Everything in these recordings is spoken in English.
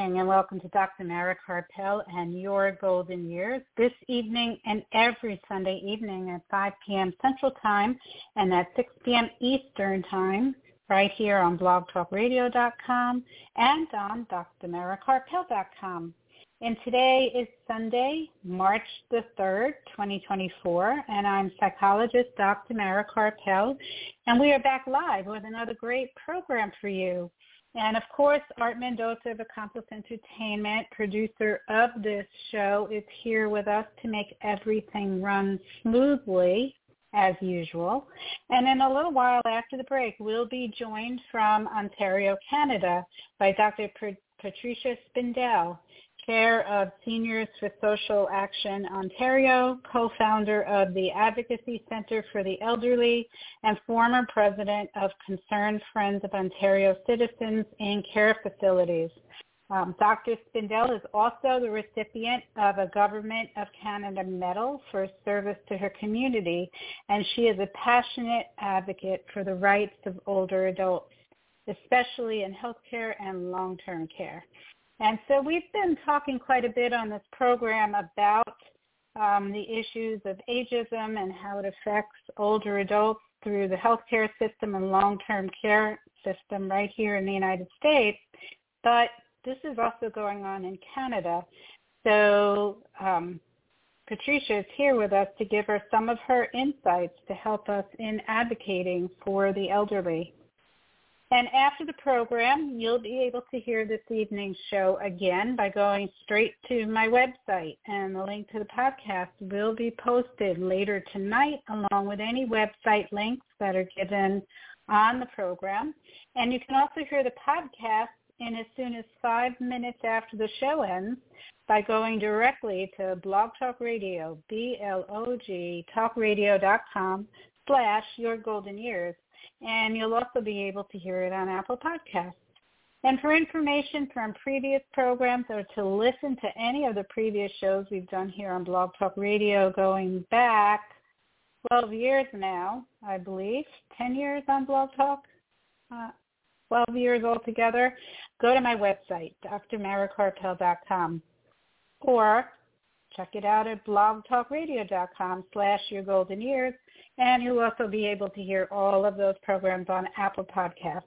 Evening and welcome to Dr. Mara Karpel and Your Golden Years this evening and every Sunday evening at 5 p.m. Central Time and at 6 p.m. Eastern Time right here on blogtalkradio.com and on drmarakarpel.com. And today is Sunday, March the 3rd, 2024, and I'm psychologist Dr. Mara Karpel, and we are back live with another great program for you. And of course, Art Mendoza of Accomplice Entertainment, producer of this show, is here with us to make everything run smoothly as usual. And in a little while after the break, we'll be joined from Ontario, Canada by Dr. Patricia Spindel. Chair of Seniors for Social Action Ontario, co-founder of the Advocacy Centre for the Elderly, and former president of Concerned Friends of Ontario Citizens in Care Facilities. Um, Dr. Spindel is also the recipient of a Government of Canada Medal for service to her community, and she is a passionate advocate for the rights of older adults, especially in healthcare and long-term care. And so we've been talking quite a bit on this program about um, the issues of ageism and how it affects older adults through the healthcare system and long-term care system right here in the United States. But this is also going on in Canada. So um, Patricia is here with us to give us some of her insights to help us in advocating for the elderly. And after the program, you'll be able to hear this evening's show again by going straight to my website. And the link to the podcast will be posted later tonight along with any website links that are given on the program. And you can also hear the podcast in as soon as five minutes after the show ends by going directly to Blog Talk Radio, B-L-O-G, talkradio.com slash your golden years and you'll also be able to hear it on Apple Podcasts. And for information from previous programs or to listen to any of the previous shows we've done here on Blog Talk Radio going back 12 years now, I believe, 10 years on Blog Talk, uh, 12 years altogether, go to my website, drmarakarpel.com, or check it out at blogtalkradio.com slash your golden years and you'll also be able to hear all of those programs on Apple Podcasts.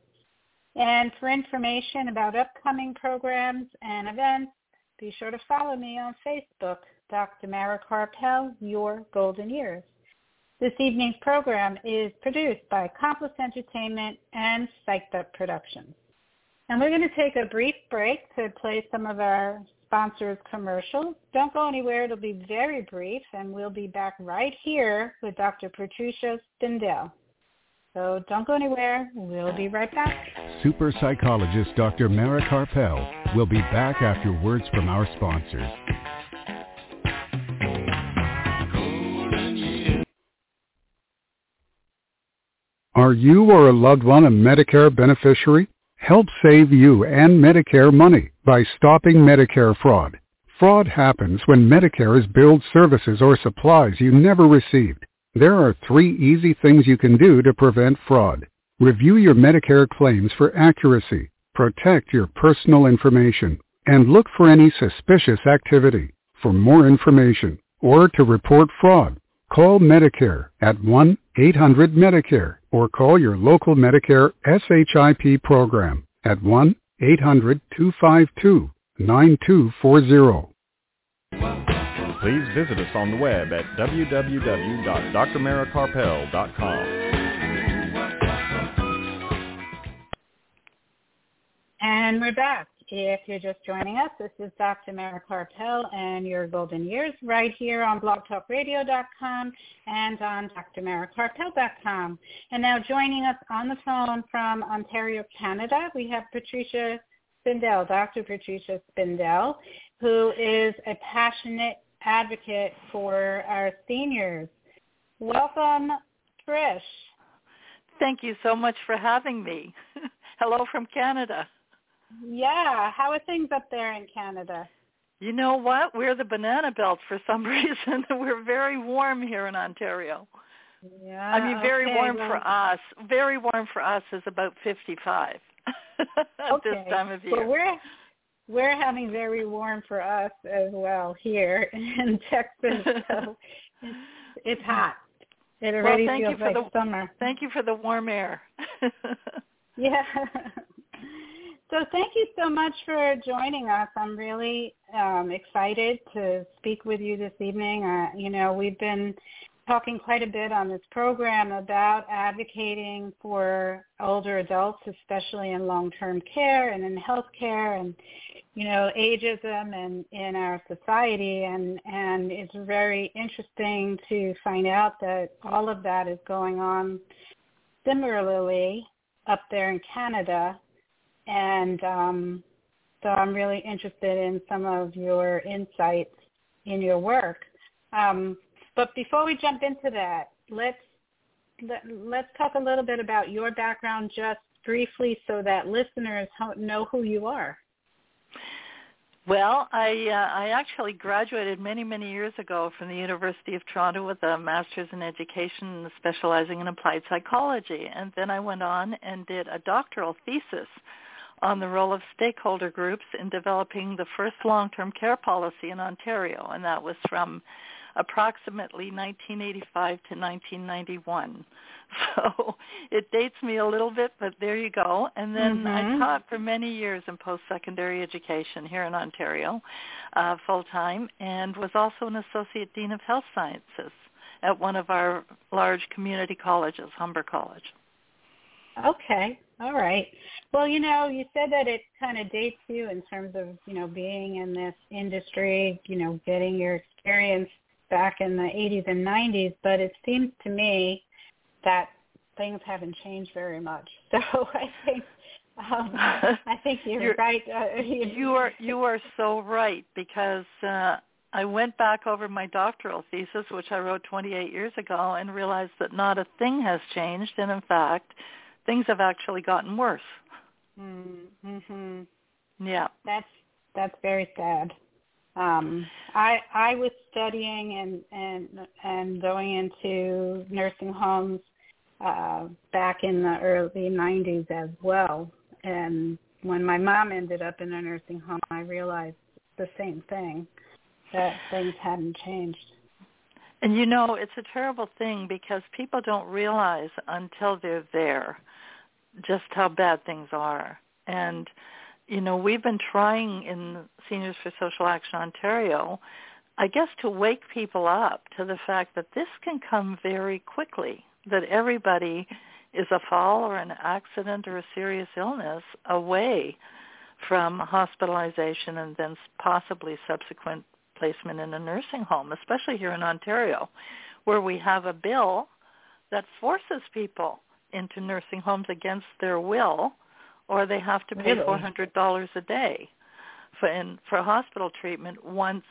And for information about upcoming programs and events, be sure to follow me on Facebook, Dr. Mara Karpel, Your Golden Years. This evening's program is produced by Accomplice Entertainment and Psyched Up Productions. And we're going to take a brief break to play some of our sponsors commercials. Don't go anywhere. It'll be very brief, and we'll be back right here with Dr. Patricia Spindel. So don't go anywhere. We'll be right back. Super psychologist Dr. Mara Karpel will be back after words from our sponsors. Are you or a loved one a Medicare beneficiary? Help save you and Medicare money by stopping Medicare fraud. Fraud happens when Medicare is billed services or supplies you never received. There are three easy things you can do to prevent fraud. Review your Medicare claims for accuracy, protect your personal information, and look for any suspicious activity. For more information or to report fraud, call Medicare at 1-800-MEDICARE or call your local Medicare SHIP program at 1-800-252-9240. Please visit us on the web at www.drmarakarpel.com. And we're back. If you're just joining us, this is Dr. Mara Karpel and your golden years right here on blogtalkradio.com and on drmarakarpel.com. And now joining us on the phone from Ontario, Canada, we have Patricia Spindel, Dr. Patricia Spindel, who is a passionate advocate for our seniors. Welcome, Trish. Thank you so much for having me. Hello from Canada. Yeah, how are things up there in Canada? You know what? We're the banana belt for some reason. We're very warm here in Ontario. Yeah. I mean, very okay, warm well, for us. Very warm for us is about 55 at okay. this time of year. Well, we're we're having very warm for us as well here in Texas. So it's, it's hot. It already well, thank feels you for like the, summer. Thank you for the warm air. yeah. So thank you so much for joining us. I'm really um, excited to speak with you this evening. Uh, you know, we've been talking quite a bit on this program about advocating for older adults, especially in long-term care and in healthcare and, you know, ageism and in our society. And, and it's very interesting to find out that all of that is going on similarly up there in Canada and um, so I'm really interested in some of your insights in your work. Um, but before we jump into that, let's let, let's talk a little bit about your background just briefly so that listeners know who you are. Well, I uh, I actually graduated many many years ago from the University of Toronto with a master's in education, specializing in applied psychology, and then I went on and did a doctoral thesis on the role of stakeholder groups in developing the first long-term care policy in Ontario, and that was from approximately 1985 to 1991. So it dates me a little bit, but there you go. And then mm-hmm. I taught for many years in post-secondary education here in Ontario, uh, full-time, and was also an associate dean of health sciences at one of our large community colleges, Humber College. Okay. All right. Well, you know, you said that it kind of dates you in terms of, you know, being in this industry, you know, getting your experience back in the 80s and 90s, but it seems to me that things haven't changed very much. So I think um, I think you're, you're right. Uh, you are you are so right because uh, I went back over my doctoral thesis, which I wrote 28 years ago, and realized that not a thing has changed, and in fact, things have actually gotten worse. Mm-hmm. Yeah. That's that's very sad. Um, I I was studying and and and going into nursing homes uh, back in the early '90s as well. And when my mom ended up in a nursing home, I realized the same thing that things hadn't changed. And you know, it's a terrible thing because people don't realize until they're there just how bad things are. And, you know, we've been trying in Seniors for Social Action Ontario, I guess, to wake people up to the fact that this can come very quickly, that everybody is a fall or an accident or a serious illness away from hospitalization and then possibly subsequent placement in a nursing home, especially here in Ontario, where we have a bill that forces people into nursing homes against their will, or they have to pay four hundred dollars a day for in, for hospital treatment once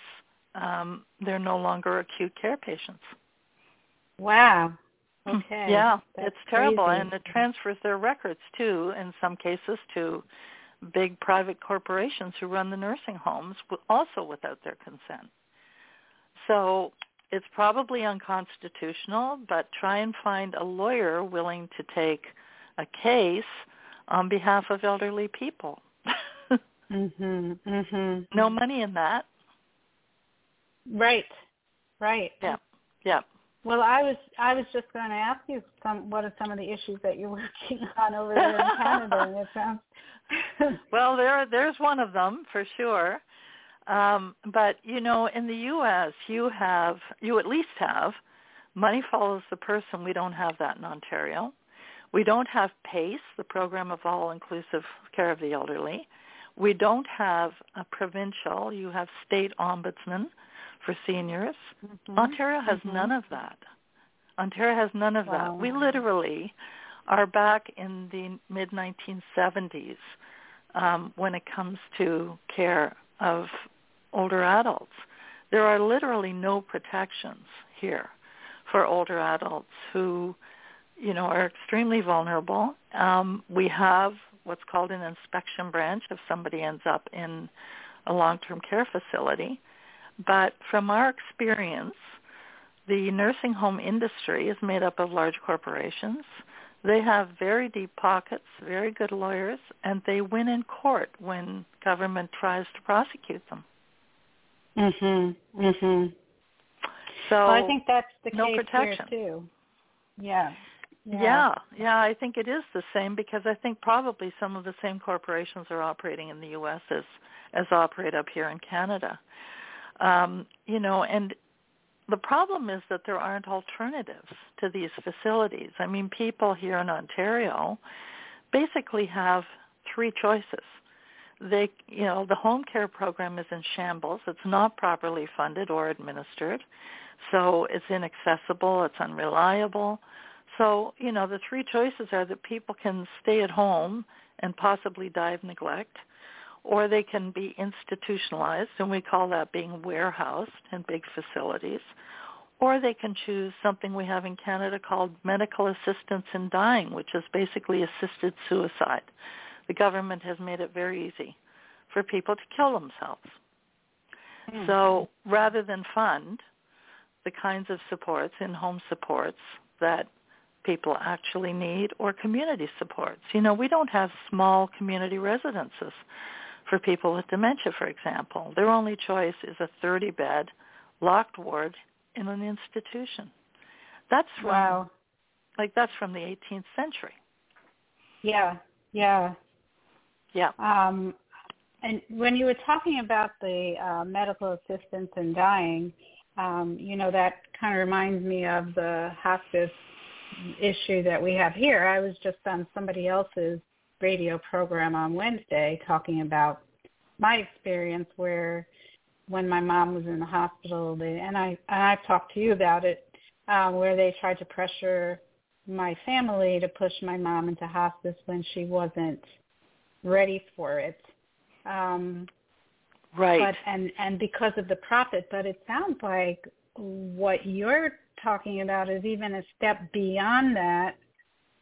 um, they're no longer acute care patients. Wow. Okay. Yeah, That's it's terrible, crazy. and it transfers their records too, in some cases, to big private corporations who run the nursing homes, also without their consent. So it's probably unconstitutional, but try and find a lawyer willing to take a case on behalf of elderly people. mhm. Mhm. No money in that. Right. Right. Yeah. Yeah. Well, I was I was just going to ask you some what are some of the issues that you're working on over there in Canada, and it sounds. well, there there's one of them for sure. Um, but you know, in the U.S., you have you at least have money follows the person. We don't have that in Ontario. We don't have PACE, the program of all-inclusive care of the elderly. We don't have a provincial. You have state ombudsman for seniors. Mm-hmm. Ontario has mm-hmm. none of that. Ontario has none of wow. that. We literally are back in the mid 1970s um, when it comes to care of older adults. There are literally no protections here for older adults who, you know, are extremely vulnerable. Um, we have what's called an inspection branch if somebody ends up in a long-term care facility. But from our experience, the nursing home industry is made up of large corporations. They have very deep pockets, very good lawyers, and they win in court when government tries to prosecute them. Mhm. Mhm. So well, I think that's the no case protection. here too. Yeah. Yeah, yeah, I think it is the same because I think probably some of the same corporations are operating in the U.S. as as operate up here in Canada. Um, you know, and the problem is that there aren't alternatives to these facilities. I mean, people here in Ontario basically have three choices. They, you know, the home care program is in shambles. It's not properly funded or administered. So it's inaccessible, it's unreliable. So, you know, the three choices are that people can stay at home and possibly die of neglect, or they can be institutionalized, and we call that being warehoused in big facilities, or they can choose something we have in Canada called medical assistance in dying, which is basically assisted suicide. The government has made it very easy for people to kill themselves. Mm. So rather than fund the kinds of supports, in-home supports that people actually need or community supports. You know, we don't have small community residences for people with dementia, for example. Their only choice is a 30-bed locked ward in an institution. That's from, wow. like that's from the 18th century. Yeah, yeah. Yeah. Um, and when you were talking about the uh, medical assistance in dying, um, you know, that kind of reminds me of the hospice issue that we have here. I was just on somebody else's radio program on Wednesday talking about my experience where when my mom was in the hospital, they, and I and I've talked to you about it, uh, where they tried to pressure my family to push my mom into hospice when she wasn't ready for it. Um, right. But and and because of the profit, but it sounds like what you're talking about is even a step beyond that,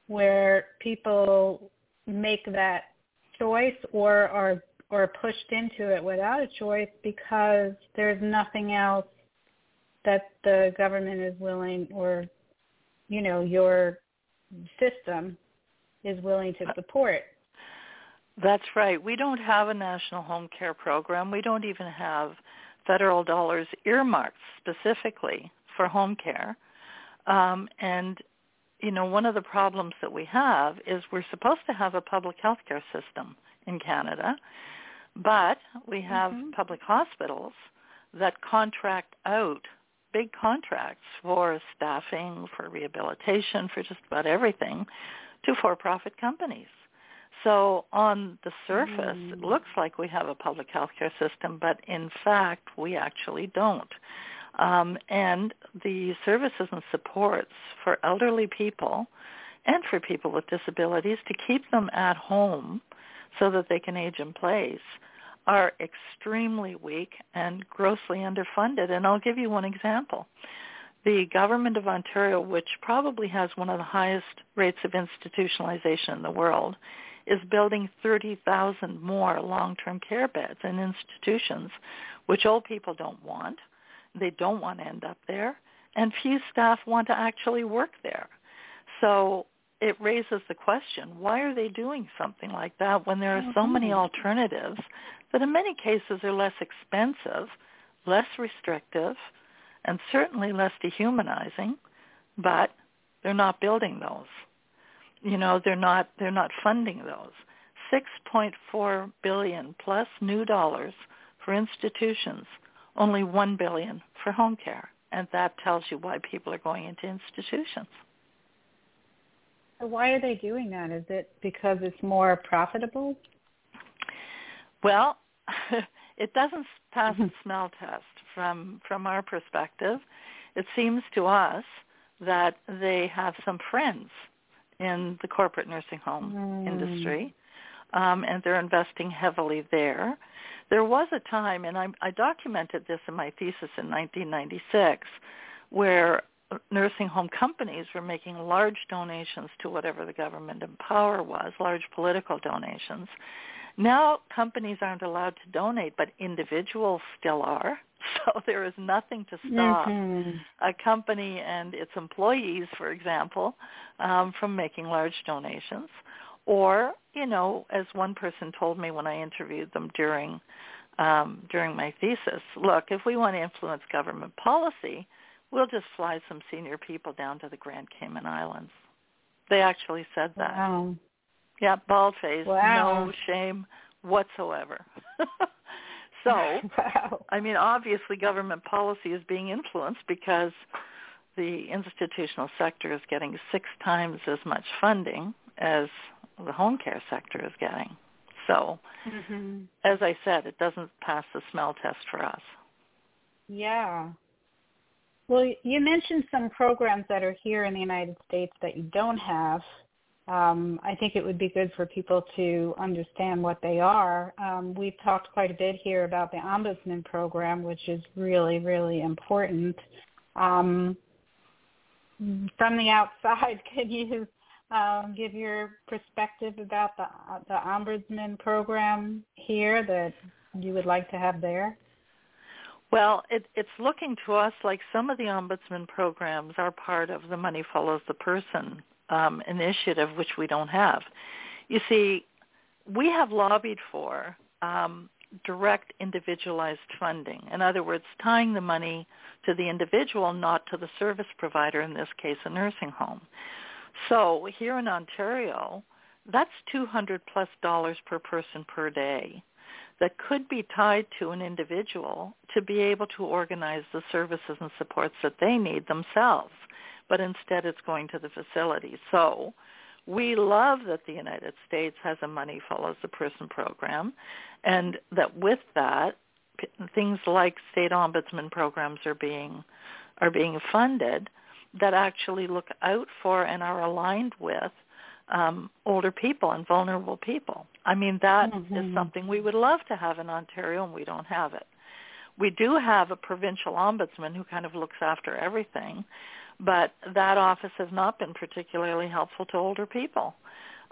where people make that choice or are or pushed into it without a choice because there's nothing else that the government is willing or you know your system is willing to support. That's right. We don't have a national home care program. We don't even have federal dollars earmarked specifically for home care. Um, and you know, one of the problems that we have is we're supposed to have a public health care system in Canada, but we have mm-hmm. public hospitals that contract out big contracts for staffing, for rehabilitation, for just about everything to for-profit companies. So on the surface, mm. it looks like we have a public health care system, but in fact, we actually don't. Um, and the services and supports for elderly people and for people with disabilities to keep them at home so that they can age in place are extremely weak and grossly underfunded. And I'll give you one example. The government of Ontario, which probably has one of the highest rates of institutionalization in the world, is building 30,000 more long-term care beds in institutions, which old people don't want. They don't want to end up there, and few staff want to actually work there. So it raises the question, why are they doing something like that when there are so many Mm-hmm. alternatives that in many cases are less expensive, less restrictive, and certainly less dehumanizing, but they're not building those. You know, they're not they're not funding those. 6.4 billion plus new dollars for institutions, only 1 billion for home care, and that tells you why people are going into institutions. So why are they doing that? Is it because it's more profitable? Well, it doesn't pass mm-hmm. the smell test from from our perspective. It seems to us that they have some friends in the corporate nursing home Mm. industry, um, and they're investing heavily there. There was a time, and I, I documented this in my thesis in 1996, where nursing home companies were making large donations to whatever the government in power was, large political donations. Now companies aren't allowed to donate, but individuals still are. So there is nothing to stop mm-hmm. a company and its employees, for example, um, from making large donations. Or, you know, as one person told me when I interviewed them during um, during my thesis, look, if we want to influence government policy, we'll just fly some senior people down to the Grand Cayman Islands. They actually said that. Wow. Yeah, bald face, wow. no shame whatsoever. so, wow. I mean, obviously government policy is being influenced because the institutional sector is getting six times as much funding as the home care sector is getting. So, mm-hmm. as I said, it doesn't pass the smell test for us. Yeah. Well, you mentioned some programs that are here in the United States that you don't have. Um, I think it would be good for people to understand what they are. Um, we've talked quite a bit here about the Ombudsman program, which is really, really important. Um, from the outside, can you um, give your perspective about the the Ombudsman program here that you would like to have there? Well, it, it's looking to us like some of the ombudsman programs are part of the Money Follows the Person um, initiative, which we don't have. You see, we have lobbied for um, direct individualized funding. In other words, tying the money to the individual, not to the service provider, in this case a nursing home. So here in Ontario, that's 200 plus dollars per person per day that could be tied to an individual to be able to organize the services and supports that they need themselves. But instead it's going to the facility. So we love that the United States has a money follows the person program and that with that things like state ombudsman programs are being are being funded that actually look out for and are aligned with um, older people and vulnerable people. I mean, that mm-hmm. is something we would love to have in Ontario, and we don't have it. We do have a provincial ombudsman who kind of looks after everything, but that office has not been particularly helpful to older people.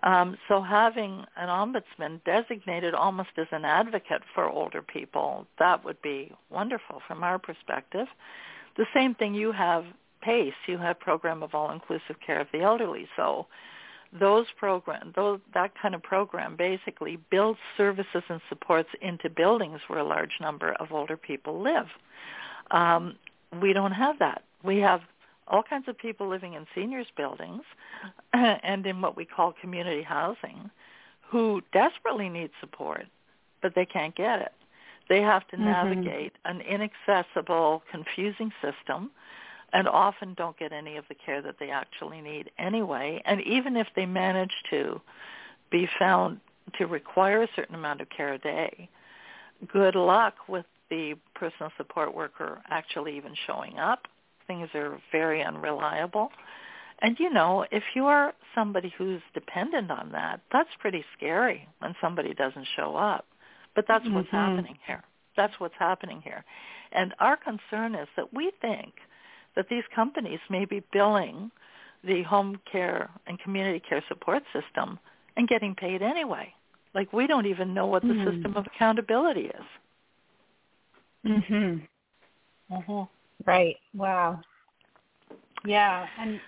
Um, so having an ombudsman designated almost as an advocate for older people, that would be wonderful from our perspective. The same thing you have PACE, you have Program of All-Inclusive Care of the Elderly. So those program, those, that kind of program basically builds services and supports into buildings where a large number of older people live. Um, we don't have that. We have all kinds of people living in seniors buildings and in what we call community housing who desperately need support, but they can't get it. They have to mm-hmm. navigate an inaccessible, confusing system and often don't get any of the care that they actually need anyway. And even if they manage to be found to require a certain amount of care a day, good luck with the personal support worker actually even showing up. Things are very unreliable. And you know, if you are somebody who's dependent on that, that's pretty scary when somebody doesn't show up. But that's mm-hmm. what's happening here. That's what's happening here. And our concern is that we think that these companies may be billing the home care and community care support system and getting paid anyway. Like we don't even know what the mm. system of accountability is. Mhm. Mhm. Right. Wow. Yeah, and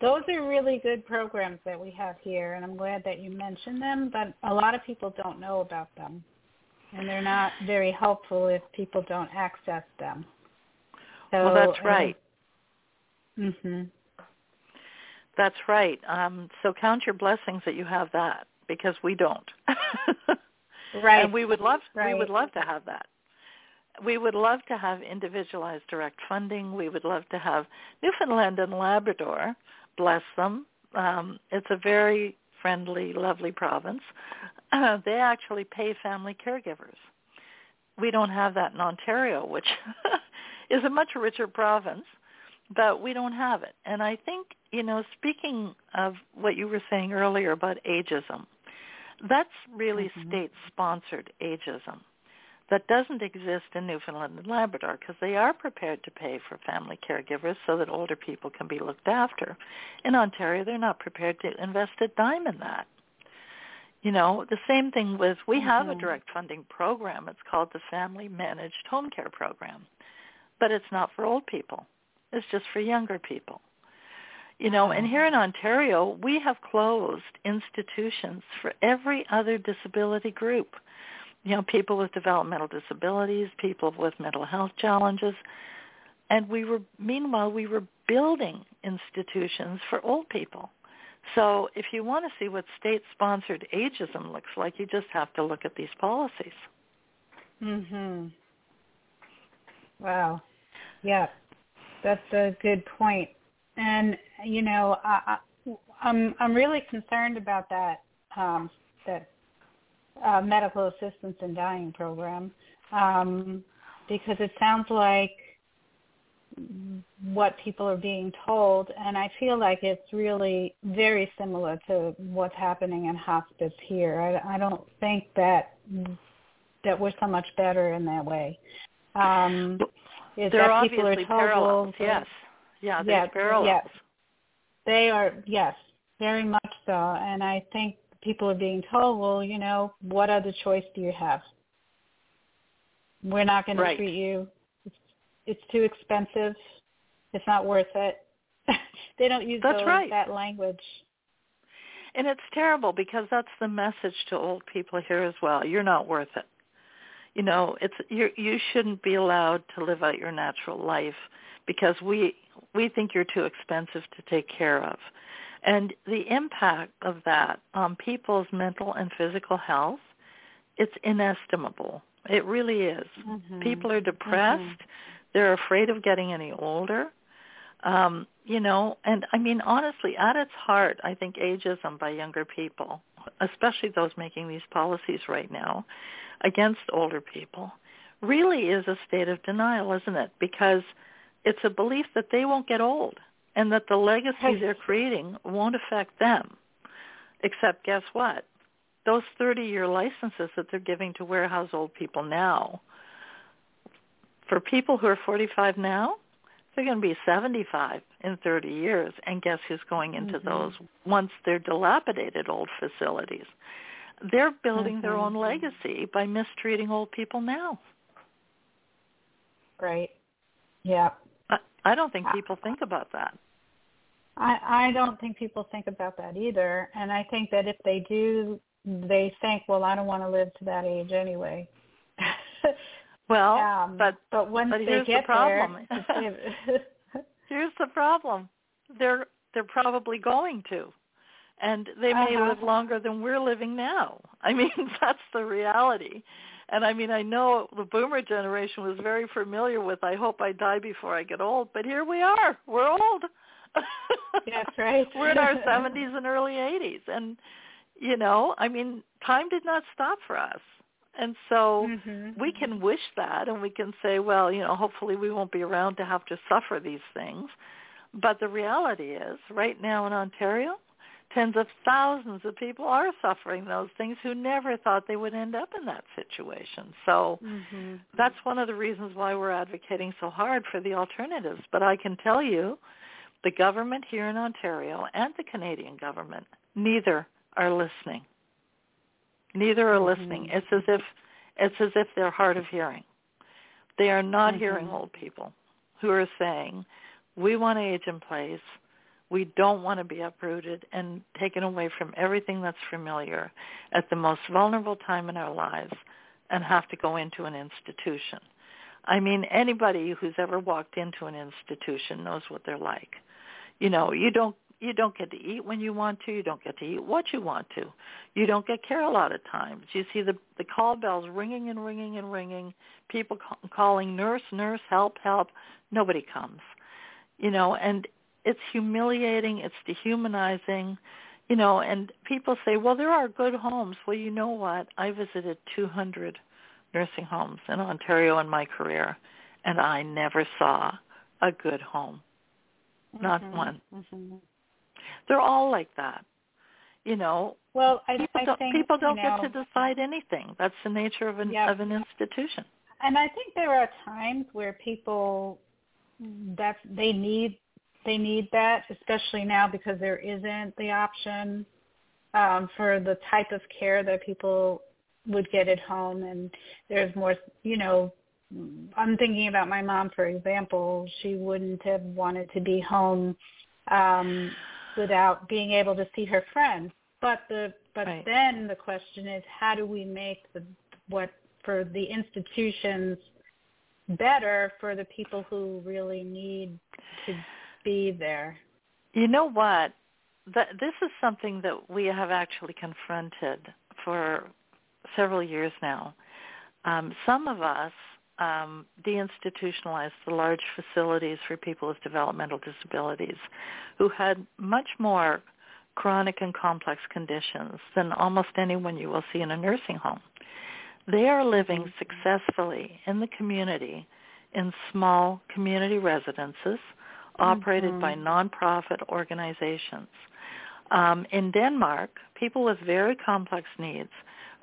those are really good programs that we have here, and I'm glad that you mentioned them. But a lot of people don't know about them and they're not very helpful if people don't access them. So, well, that's right. mhm. That's right. Um, so count your blessings that you have that because we don't. right. And we would love right. we would love to have that. We would love to have individualized direct funding. We would love to have Newfoundland and Labrador, bless them. Um, it's a very friendly, lovely province, uh, they actually pay family caregivers. We don't have that in Ontario, which is a much richer province, but we don't have it. And I think, you know, speaking of what you were saying earlier about ageism, That's really mm-hmm. state-sponsored ageism that doesn't exist in Newfoundland and Labrador because they are prepared to pay for family caregivers so that older people can be looked after. In Ontario, they're not prepared to invest a dime in that. You know, the same thing with, we have mm-hmm. a direct funding program. It's called the Family Managed Home Care Program. But it's not for old people. It's just for younger people. You know, and here in Ontario, we have closed institutions for every other disability group. You know, people with developmental disabilities, people with mental health challenges. And we were, meanwhile, we were building institutions for old people. So if you want to see what state-sponsored ageism looks like, you just have to look at these policies. Mhm. Wow. Yeah. That's a good point. And you know, I, I'm I'm really concerned about that um, that uh, medical assistance in dying program um, because it sounds like what people are being told, and I feel like it's really very similar to what's happening in hospice here. I, I don't think that that we're so much better in that way. Um, is there are obviously parallels. Yes. Yeah, there's yes, parallels. Yes. They are, yes, very much so. And I think people are being told, well, you know, what other choice do you have? We're not going right. to treat you it's it's too expensive. It's not worth it. they don't use that's those, right. that language. And it's terrible because that's the message to old people here as well. You're not worth it. You know, it's you you shouldn't be allowed to live out your natural life because we we think you're too expensive to take care of. And the impact of that on people's mental and physical health, it's inestimable. It really is. Mm-hmm. People are depressed. Mm-hmm. They're afraid of getting any older. Um, you know, and I mean honestly, at its heart, I think ageism by younger people, especially those making these policies right now against older people, really is a state of denial, isn't it? Because it's a belief that they won't get old and that the legacy they're creating won't affect them. Except guess what? Those 30-year licenses that they're giving to warehouse old people now for people who are 45 now, they're going to be 75 in 30 years. And guess who's going into mm-hmm. those once they're dilapidated old facilities? They're building mm-hmm. their own legacy by mistreating old people now. Right. Yeah. I, I don't think people think about that. I, I don't think people think about that either. And I think that if they do, they think, well, I don't want to live to that age anyway. Well, um, but but once but they get the problem. there, here's the problem. They're they're probably going to, and they may uh-huh. live longer than we're living now. I mean, that's the reality. And I mean, I know the boomer generation was very familiar with "I hope I die before I get old," but here we are. We're old. That's right. we're in our 70s and early 80s, and you know, I mean, time did not stop for us. And so mm-hmm. we can wish that and we can say, well, you know, hopefully we won't be around to have to suffer these things. But the reality is, right now in Ontario, tens of thousands of people are suffering those things who never thought they would end up in that situation. So mm-hmm. that's one of the reasons why we're advocating so hard for the alternatives. But I can tell you, the government here in Ontario and the Canadian government, neither are listening. Neither are mm-hmm. listening. It's as if it's as if they're hard of hearing. They are not mm-hmm. hearing old people who are saying, "We want to age in place. We don't want to be uprooted and taken away from everything that's familiar at the most vulnerable time in our lives and have to go into an institution." I mean, anybody who's ever walked into an institution knows what they're like. You know, you don't you don't get to eat when you want to. You don't get to eat what you want to. You don't get care a lot of times. You see the the call bells ringing and ringing and ringing. People ca- calling nurse, nurse, help, help. Nobody comes. You know, and it's humiliating. It's dehumanizing. You know, and people say, well, there are good homes. Well, you know what? I visited 200 nursing homes in Ontario in my career, and I never saw a good home. Not mm-hmm. one. Mm-hmm. They're all like that. You know, well, I, people I don't, think, people don't you know, get to decide anything. That's the nature of an Yep. of an institution. and I think there are times where people that's they need they need that, especially now because there isn't the option um, for the type of care that people would get at home, and there's more, you know. I'm thinking about my mom, for example. She wouldn't have wanted to be home um, without being able to see her friends. But the but Right. then the question is, how do we make the what for the institutions better for the people who really need to be there? You know what? Th- this is something that we have actually confronted for several years now. Um, some of us um, deinstitutionalized the large facilities for people with developmental disabilities who had much more chronic and complex conditions than almost anyone you will see in a nursing home. They are living successfully in the community in small community residences operated by nonprofit organizations. Um, in Denmark, people with very complex needs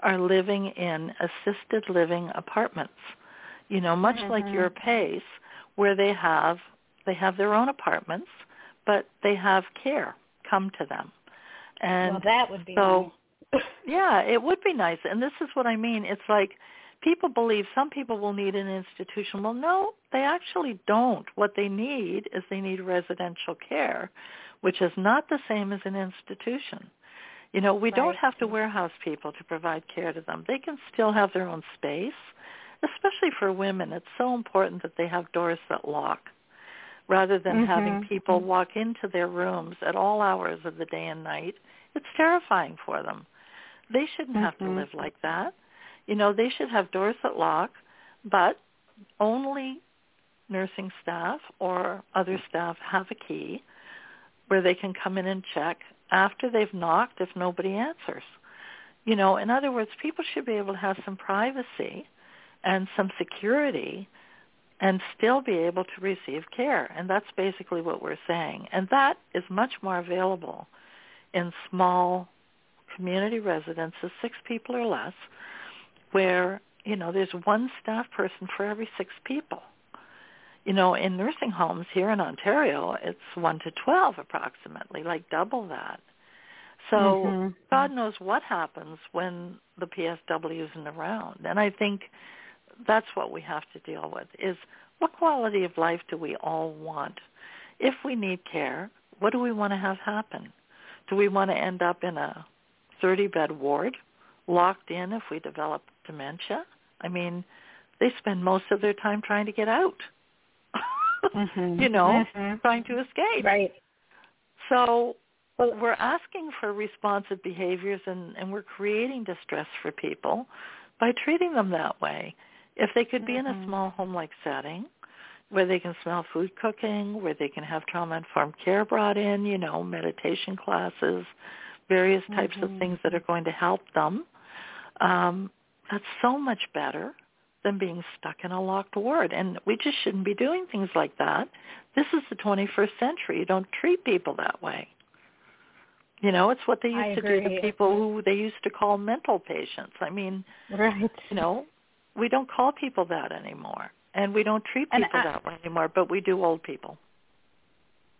are living in assisted living apartments. You know, much like mm-hmm. your pace, where they have they have their own apartments, but they have care come to them. And well, that would be so- nice. yeah, it would be nice. And this is what I mean. It's like people believe some people will need an institution. Well, no, they actually don't. What they need is they need residential care, which is not the same as an institution. You know, we don't have to warehouse people to provide care to them. They can still have their own space. Especially for women, it's so important that they have doors that lock rather than having Mhm. people walk into their rooms at all hours of the day and night. It's terrifying for them. They shouldn't have to Mhm. live like that. You know, they should have doors that lock, but only nursing staff or other staff have a key where they can come in and check after they've knocked if nobody answers. You know, in other words, people should be able to have some privacy and some security and still be able to receive care. And that's basically what we're saying. And that is much more available in small community residences, six people or less, where, you know, there's one staff person for every six people. You know, in nursing homes here in Ontario, it's 1 to 12 approximately, like double that. So Mhm. God knows what happens when the PSW isn't around. And I think that's what we have to deal with is what quality of life do we all want? If we need care, what do we want to have happen? Do we want to end up in a 30-bed ward, locked in if we develop dementia? I mean, they spend most of their time trying to get out. Mhm. you know, Mhm. trying to escape. Right. So Well, we're asking for responsive behaviors and, and we're creating distress for people by treating them that way. If they could be in a Mhm. small home-like setting where they can smell food cooking, where they can have trauma-informed care brought in, you know, meditation classes, various types of Mhm. things that are going to help them, um, that's so much better than being stuck in a locked ward. And we just shouldn't be doing things like that. This is the 21st century. You don't treat people that way. You know, it's what they used to do to people who they used to call mental patients. I mean, right. you know, we don't call people that anymore. And we don't treat people I- that way anymore, but we do old people.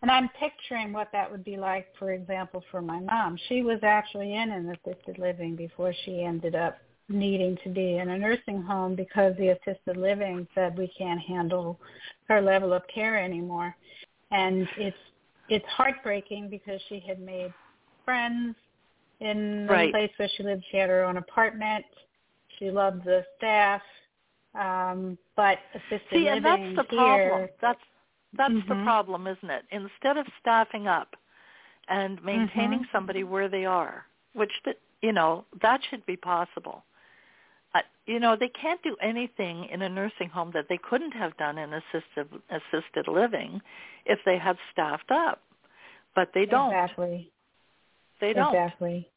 And I'm picturing what that would be like, for example, for my mom. She was actually in an assisted living before she ended up needing to be in a nursing home because the assisted living said we can't handle her level of care anymore. And it's it's heartbreaking because she had made friends in the place where she lived. She had her own apartment. She loved the staff. Um, but assisted See, living and that's the here, problem. That's that's the Mhm. problem, isn't it? Instead of staffing up and maintaining Mhm. somebody where they are, which the, you know that should be possible. Uh, you know, they can't do anything in a nursing home that they couldn't have done in assisted assisted living if they had staffed up, but they don't. Exactly. They don't. Exactly.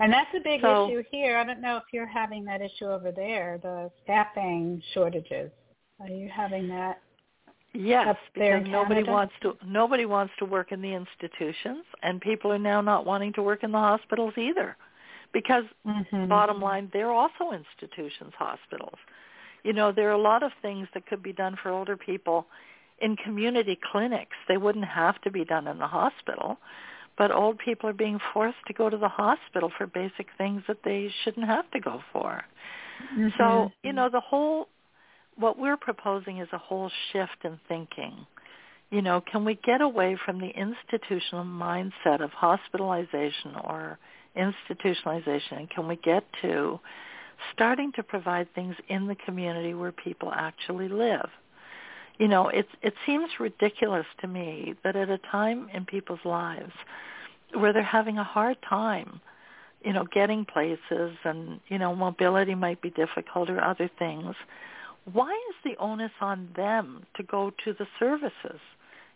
And that's a big So- issue here. I don't know if you're having that issue over there, the staffing shortages. Are you having that? Yes, because nobody wants to nobody wants to work in the institutions, and people are now not wanting to work in the hospitals either, because mm-hmm. bottom line, they're also institutions, hospitals. You know, there are a lot of things that could be done for older people in community clinics. They wouldn't have to be done in the hospital, but old people are being forced to go to the hospital for basic things that they shouldn't have to go for. Mm-hmm. So, you know, the whole what we're proposing is a whole shift in thinking. You know, can we get away from the institutional mindset of hospitalization or institutionalization and can we get to starting to provide things in the community where people actually live? You know, it it seems ridiculous to me that at a time in people's lives where they're having a hard time, you know, getting places and, you know, mobility might be difficult or other things, why is the onus on them to go to the services?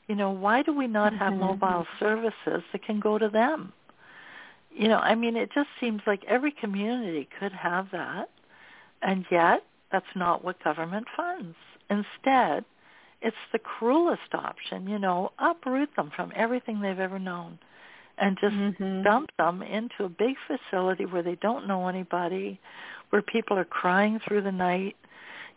You know, why do we not have mm-hmm. mobile services that can go to them? You know, I mean, it just seems like every community could have that, and yet that's not what government funds. Instead, it's the cruelest option, you know, uproot them from everything they've ever known and just mm-hmm. dump them into a big facility where they don't know anybody, where people are crying through the night,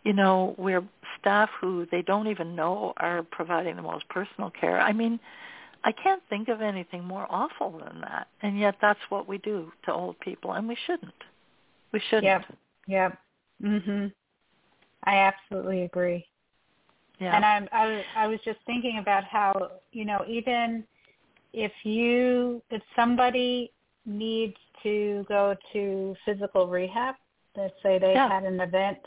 you know, where staff who they don't even know are providing the most personal care. I mean, I can't think of anything more awful than that. And yet that's what we do to old people and we shouldn't. We shouldn't. Yep. Yep. Mhm. I absolutely agree. Yeah. And I'm I, I was just thinking about how, you know, even if you if somebody needs to go to physical rehab, let's say they yeah. had an event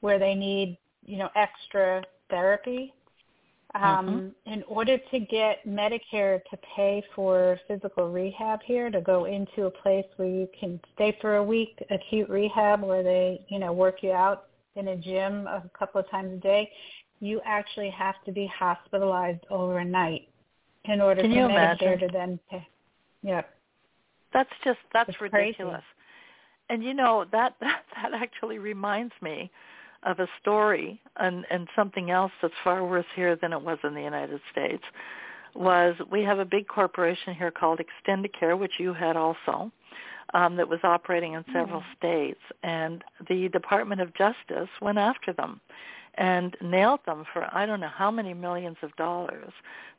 where they need, you know, extra therapy. Um, mm-hmm. In order to get Medicare to pay for physical rehab here, to go into a place where you can stay for a week, acute rehab, where they, you know, work you out in a gym a couple of times a day, you actually have to be hospitalized overnight in order can for Medicare imagine? to then pay. Yep. That's just that's it's ridiculous. Crazy. And you know that that that actually reminds me of a story and, and something else that's far worse here than it was in the United States was we have a big corporation here called Extendicare, which you had also, um, that was operating in several mm. states, and the Department of Justice went after them and nailed them for I don't know how many millions of dollars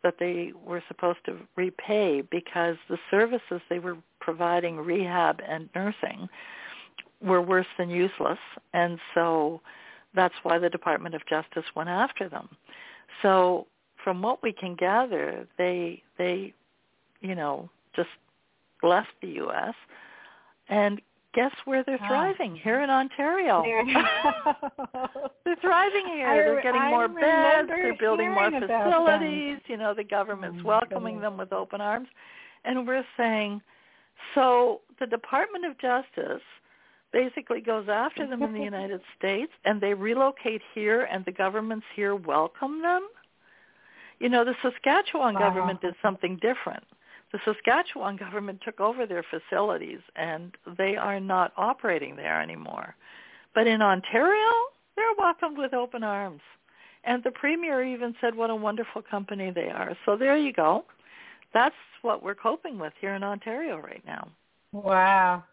that they were supposed to repay because the services they were providing, rehab and nursing, were worse than useless, and so that's why the Department of Justice went after them. So from what we can gather, they they you know just left the U.S. and guess where they're thriving? Here in Ontario. they're thriving here. I, they're getting I more beds. They're building more facilities. You know, the government's oh, welcoming goodness. them with open arms. And we're saying, so the Department of Justice basically goes after them in the United States and they relocate here and the governments here welcome them. You know, the Saskatchewan wow. government did something different. The Saskatchewan government took over their facilities and they are not operating there anymore. But in Ontario, they're welcomed with open arms. And the premier even said what a wonderful company they are. So there you go. That's what we're coping with here in Ontario right now. Wow.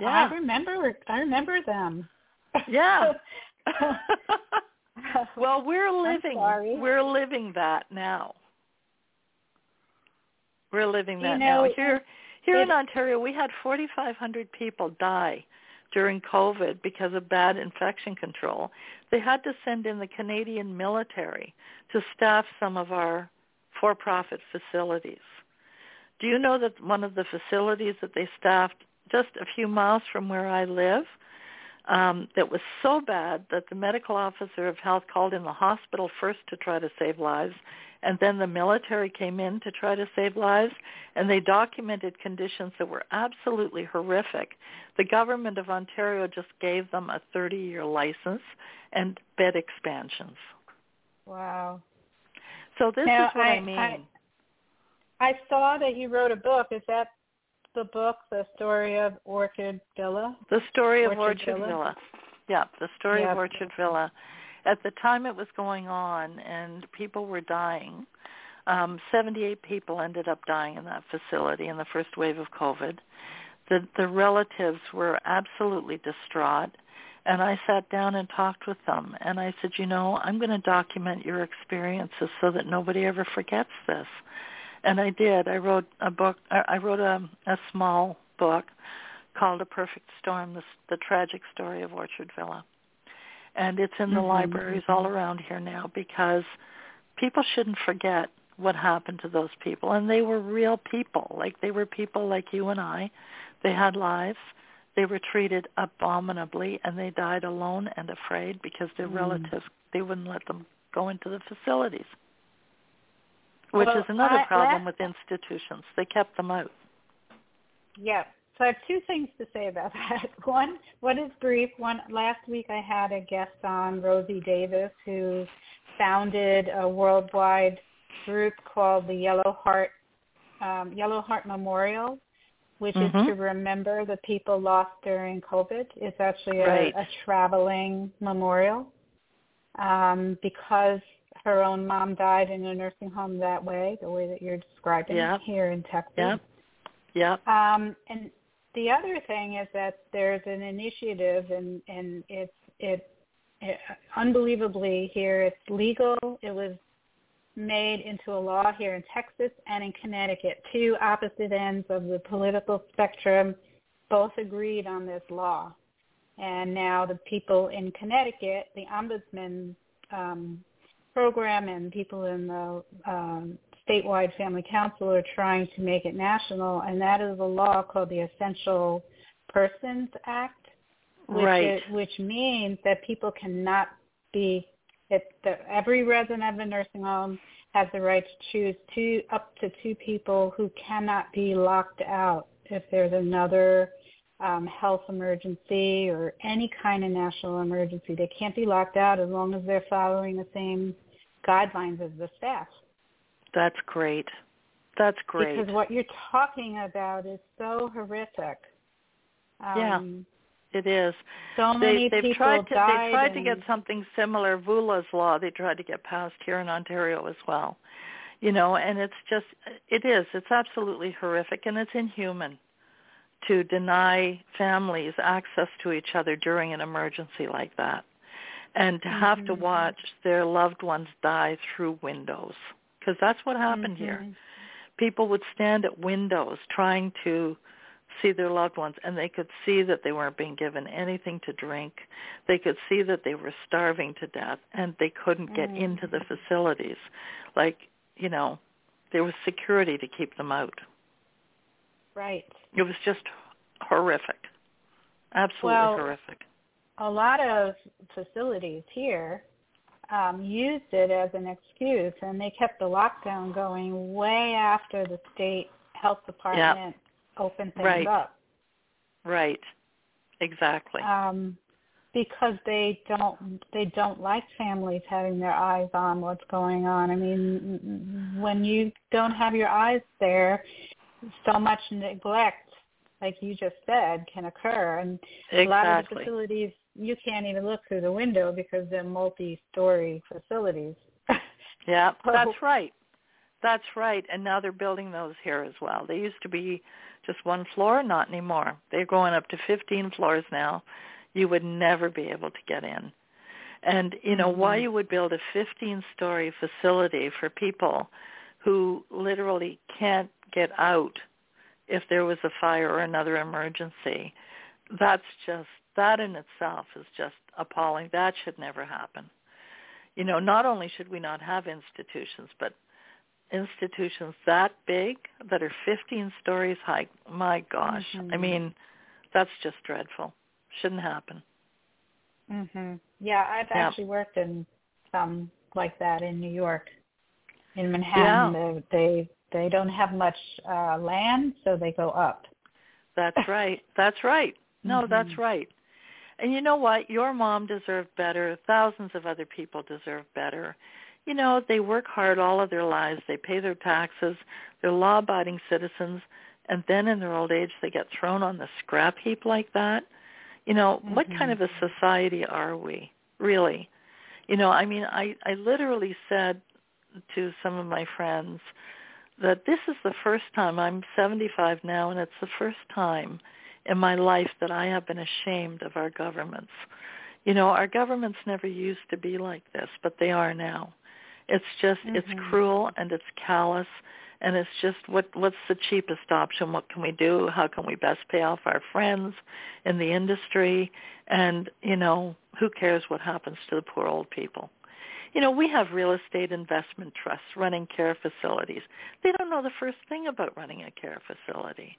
Yeah. I remember I remember them. Yeah. well, we're living we're living that now. We're living that you know, now. Here here it, in Ontario, we had 4500 people die during COVID because of bad infection control. They had to send in the Canadian military to staff some of our for-profit facilities. Do you know that one of the facilities that they staffed just a few miles from where I live um, that was so bad that the medical officer of health called in the hospital first to try to save lives, and then the military came in to try to save lives, and they documented conditions that were absolutely horrific. The government of Ontario just gave them a 30-year license and bed expansions. Wow. So this now, is what I, I mean. I, I saw that you wrote a book. Is that the book, The Story of Orchid Villa? The Story of Orchard Orchard Villa? Villa. Yeah, The Story Yep. of Orchard Villa. at the time it was going on and people were dying, um, 78 people ended up dying in that facility in the first wave of COVID. The the relatives were absolutely distraught. And I sat down and talked with them and I said, you know, I'm going to document your experiences so that nobody ever forgets this. And I did. I wrote a book. I wrote a, a small book called A Perfect Storm, the, the tragic story of Orchard Villa. And it's in the mm-hmm. libraries all around here now because people shouldn't forget what happened to those people. And they were real people. Like they were people like you and I. They had lives. They were treated abominably and they died alone and afraid because their mm. relatives, they wouldn't let them go into the facilities. Which well, is another I, problem with institutions. They kept them out. Yeah. So I have two things to say about that. One, what is grief? One, last week I had a guest on, Rosie Davis, who founded a worldwide group called the Yellow Heart um, Yellow Heart Memorial, which mm-hmm. is to remember the people lost during COVID. It's actually a, right. a traveling memorial um, because her own mom died in a nursing home that way, the way that you're describing yep. here in Texas. Yep. Yep. Um, and the other thing is that there's an initiative, and and it's it, it unbelievably here. It's legal. It was made into a law here in Texas and in Connecticut, two opposite ends of the political spectrum, both agreed on this law. And now the people in Connecticut, the ombudsman um, program and people in the um, statewide family council are trying to make it national, and that is a law called the Essential Persons Act, which, right. is, which means that people cannot be it, the, every resident of a nursing home has the right to choose two up to two people who cannot be locked out if there's another um, health emergency or any kind of national emergency. They can't be locked out as long as they're following the same guidelines as the staff. That's great. That's great. Because what you're talking about is so horrific. Um, yeah. It is. So many they, they've tried to they tried to get something similar, Voula's law. They tried to get passed here in Ontario as well. You know, and it's just it is. It's absolutely horrific and it's inhuman to deny families access to each other during an emergency like that and to have mm-hmm. to watch their loved ones die through windows because that's what happened mm-hmm. here people would stand at windows trying to see their loved ones and they could see that they weren't being given anything to drink. They could see that they were starving to death and they couldn't get mm. into the facilities. Like, you know, there was security to keep them out. Right. It was just horrific. Absolutely well, horrific. A lot of facilities here um, used it as an excuse, and they kept the lockdown going way after the state health department opened things right. up. Right. Exactly. Um, because they don't they don't like families having their eyes on what's going on. I mean, when you don't have your eyes there, so much neglect, like you just said, can occur. And exactly. a lot of the facilities you can't even look through the window because they're multi-story facilities. yeah, that's right. That's right. And now they're building those here as well. They used to be just one floor? Not anymore. They're going up to 15 floors now. You would never be able to get in. And, you know, mm-hmm. why you would build a 15-story facility for people who literally can't get out if there was a fire or another emergency, that's just, that in itself is just appalling. That should never happen. You know, not only should we not have institutions, but institutions that big that are 15 stories high. My gosh. Mm-hmm. I mean, that's just dreadful. Shouldn't happen. Mhm. Yeah, I've yeah. actually worked in some like that in New York. In Manhattan, yeah. they, they they don't have much uh land, so they go up. That's right. That's right. No, mm-hmm. that's right. And you know what? Your mom deserved better. Thousands of other people deserve better you know, they work hard all of their lives. They pay their taxes. They're law-abiding citizens. And then in their old age, they get thrown on the scrap heap like that. You know, mm-hmm. what kind of a society are we, really? You know, I mean, I I literally said to some of my friends that this is the first time I'm 75 now, and it's the first time in my life that I have been ashamed of our governments. You know, our governments never used to be like this, but they are now. It's just mm-hmm. it's cruel and it's callous and it's just what what's the cheapest option? What can we do? How can we best pay off our friends in the industry? And, you know, who cares what happens to the poor old people? You know, we have real estate investment trusts running care facilities. They don't know the first thing about running a care facility.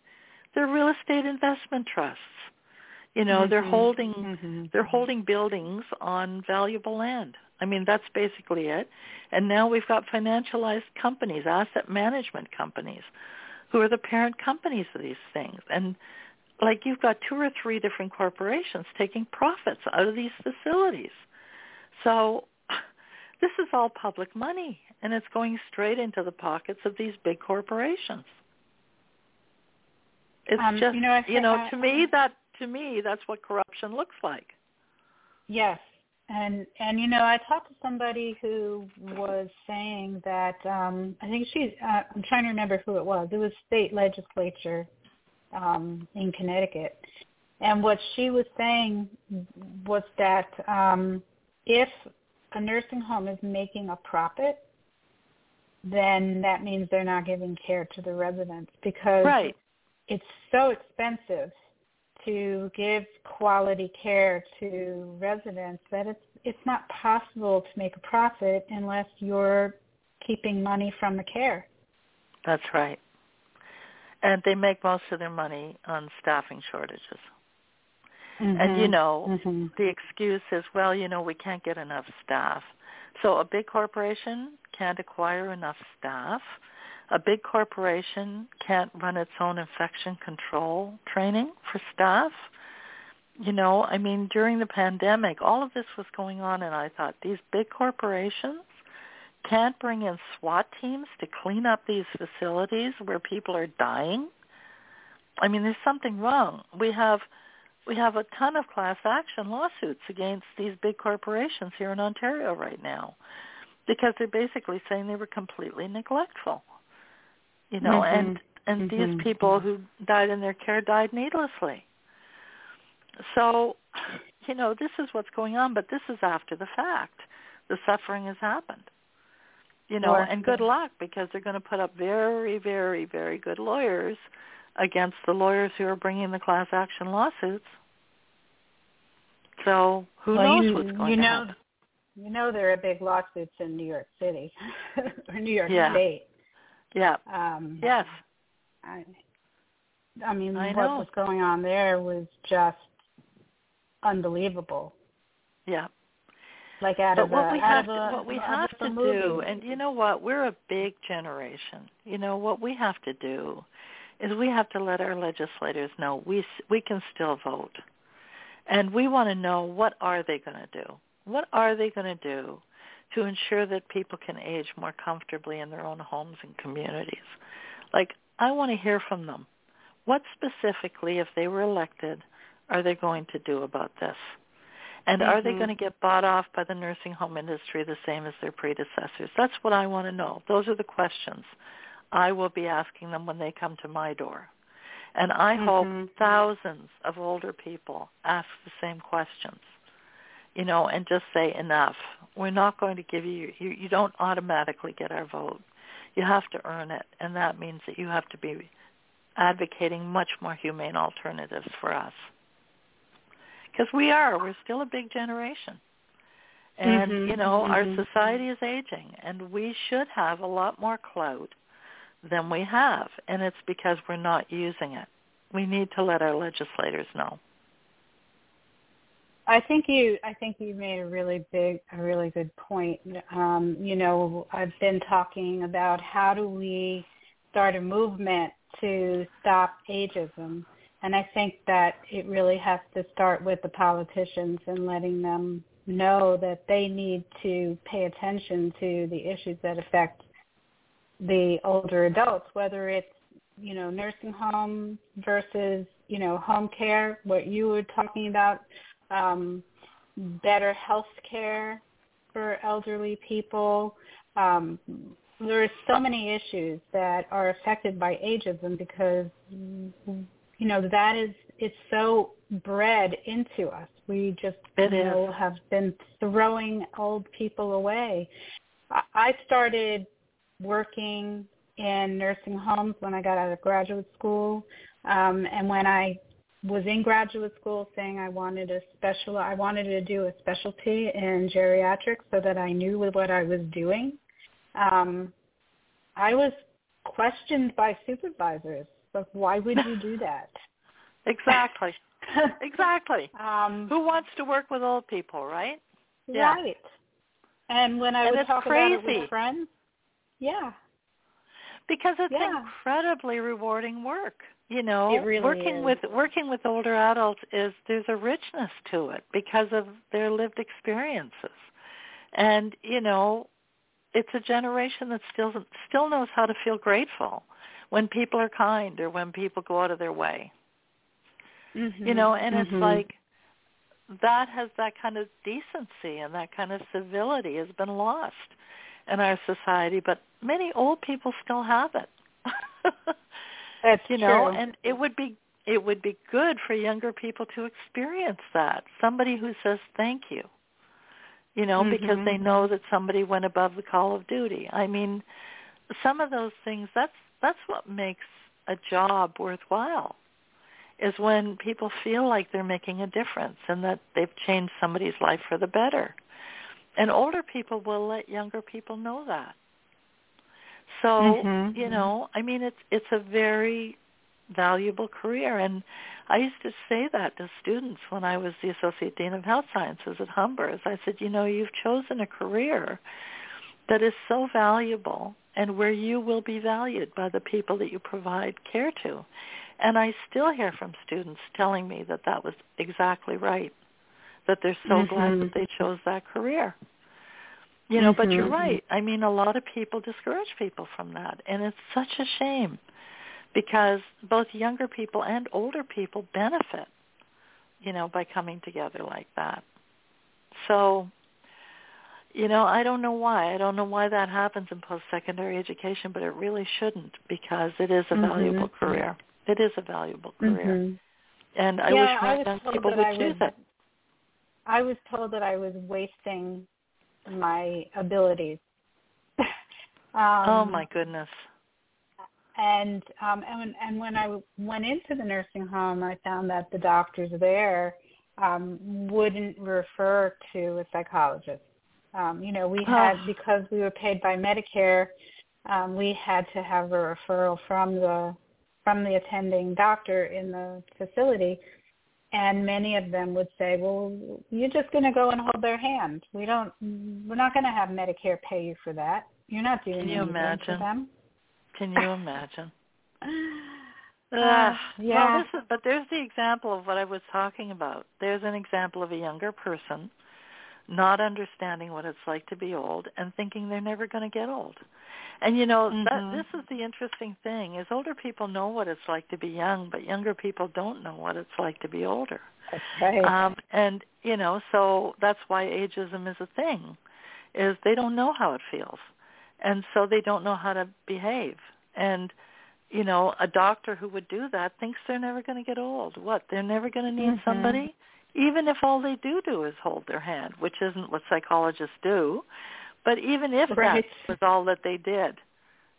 They're real estate investment trusts. You know, mm-hmm. they're holding mm-hmm. they're holding buildings on valuable land. I mean, that's basically it. And now we've got financialized companies, asset management companies, who are the parent companies of these things. And like you've got two or three different corporations taking profits out of these facilities. So this is all public money and it's going straight into the pockets of these big corporations. It's um, just, you know, you know to me that to me that's what corruption looks like. Yes. And and you know, I talked to somebody who was saying that um I think she's uh, I'm trying to remember who it was. It was state legislature um in Connecticut. And what she was saying was that um if a nursing home is making a profit, then that means they're not giving care to the residents because right it's so expensive to give quality care to residents that it's it's not possible to make a profit unless you're keeping money from the care. That's right. And they make most of their money on staffing shortages. Mm-hmm. And you know, mm-hmm. the excuse is, well, you know, we can't get enough staff. So a big corporation can't acquire enough staff a big corporation can't run its own infection control training for staff. You know, I mean, during the pandemic, all of this was going on, and I thought these big corporations can't bring in SWAT teams to clean up these facilities where people are dying. I mean, there's something wrong. We have we have a ton of class action lawsuits against these big corporations here in Ontario right now because they're basically saying they were completely neglectful you know, mm-hmm. and and mm-hmm. these people who died in their care died needlessly. So, you know, this is what's going on, but this is after the fact. The suffering has happened. You know, sure. and good luck because they're going to put up very, very, very good lawyers against the lawyers who are bringing the class action lawsuits. So who well, knows you, what's going you to happen? You know there are big lawsuits in New York City or New York yeah. State. Yeah. Um, yes. I, I mean, I what was going on there was just unbelievable. Yeah. Like out but of what the, we have to, what we have to movie. do, and you know what, we're a big generation. You know what we have to do is we have to let our legislators know we we can still vote, and we want to know what are they going to do? What are they going to do to ensure that people can age more comfortably in their own homes and communities. Like, I want to hear from them. What specifically, if they were elected, are they going to do about this? And mm-hmm. are they mm-hmm. going to get bought off by the nursing home industry the same as their predecessors? That's what I want to know. Those are the questions I will be asking them when they come to my door. And I mm-hmm. hope thousands of older people ask the same questions you know, and just say enough. We're not going to give you, you, you don't automatically get our vote. You have to earn it, and that means that you have to be advocating much more humane alternatives for us. Because we are, we're still a big generation. And, mm-hmm, you know, mm-hmm. our society is aging, and we should have a lot more clout than we have, and it's because we're not using it. We need to let our legislators know. I think you I think you made a really big a really good point. Um, you know, I've been talking about how do we start a movement to stop ageism. And I think that it really has to start with the politicians and letting them know that they need to pay attention to the issues that affect the older adults, whether it's, you know, nursing home versus, you know, home care, what you were talking about um, better health care for elderly people. Um, there are so many issues that are affected by ageism because you know that is it's so bred into us. We just it you is. know have been throwing old people away. I started working in nursing homes when I got out of graduate school, um, and when I was in graduate school saying I wanted a special I wanted to do a specialty in geriatrics so that I knew what I was doing. Um, I was questioned by supervisors. Like, why would you do that? exactly. exactly. Um, Who wants to work with old people, right? Yeah. Right. And when I and would talk crazy. about it with friends, yeah. Because it's yeah. incredibly rewarding work. You know, really working is. with working with older adults is there's a richness to it because of their lived experiences. And, you know, it's a generation that still still knows how to feel grateful when people are kind or when people go out of their way. Mm-hmm. You know, and mm-hmm. it's like that has that kind of decency and that kind of civility has been lost in our society, but many old people still have it. That's you know, true. and it would be it would be good for younger people to experience that. Somebody who says thank you. You know, mm-hmm. because they know that somebody went above the call of duty. I mean, some of those things that's that's what makes a job worthwhile is when people feel like they're making a difference and that they've changed somebody's life for the better. And older people will let younger people know that. So, mm-hmm. you know, I mean it's it's a very valuable career and I used to say that to students when I was the associate dean of health sciences at Humbers. I said, you know, you've chosen a career that is so valuable and where you will be valued by the people that you provide care to. And I still hear from students telling me that that was exactly right, that they're so mm-hmm. glad that they chose that career. You know, mm-hmm. but you're right. I mean, a lot of people discourage people from that, and it's such a shame because both younger people and older people benefit, you know, by coming together like that. So, you know, I don't know why. I don't know why that happens in post-secondary education, but it really shouldn't because it is a valuable mm-hmm. career. It is a valuable career. Mm-hmm. And I yeah, wish more young people would choose it. I was told that I was wasting my abilities. um, oh my goodness. And um and and when I went into the nursing home, I found that the doctors there um wouldn't refer to a psychologist. Um, you know, we had Oh. because we were paid by Medicare, um, we had to have a referral from the from the attending doctor in the facility and many of them would say, "Well, you're just going to go and hold their hand. We don't. We're not going to have Medicare pay you for that. You're not doing Can you anything imagine? for them." Can you imagine? Uh, yeah. Well, this is, but there's the example of what I was talking about. There's an example of a younger person not understanding what it's like to be old and thinking they're never going to get old. And you know, Mhm. that this is the interesting thing is older people know what it's like to be young, but younger people don't know what it's like to be older. That's right. Um and you know, so that's why ageism is a thing is they don't know how it feels. And so they don't know how to behave. And you know, a doctor who would do that thinks they're never going to get old. What? They're never going to need Mhm. somebody even if all they do do is hold their hand, which isn't what psychologists do. But even if Right. that was all that they did,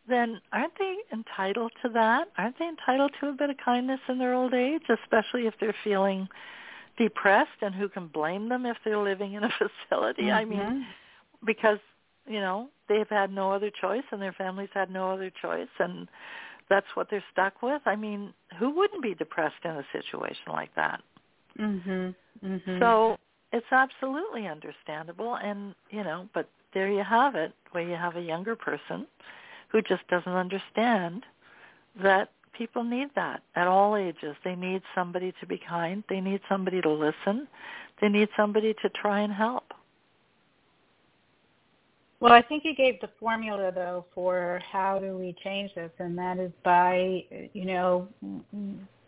then aren't they entitled to that? Aren't they entitled to a bit of kindness in their old age, especially if they're feeling depressed and who can blame them if they're living in a facility? I mean, Mhm. because, you know, they've had no other choice and their families had no other choice and that's what they're stuck with. I mean, who wouldn't be depressed in a situation like that? Mhm. Mhm. So it's absolutely understandable and, you know, but there you have it, where you have a younger person who just doesn't understand that people need that at all ages. They need somebody to be kind. They need somebody to listen. They need somebody to try and help. Well, I think you gave the formula though for how do we change this, and that is by you know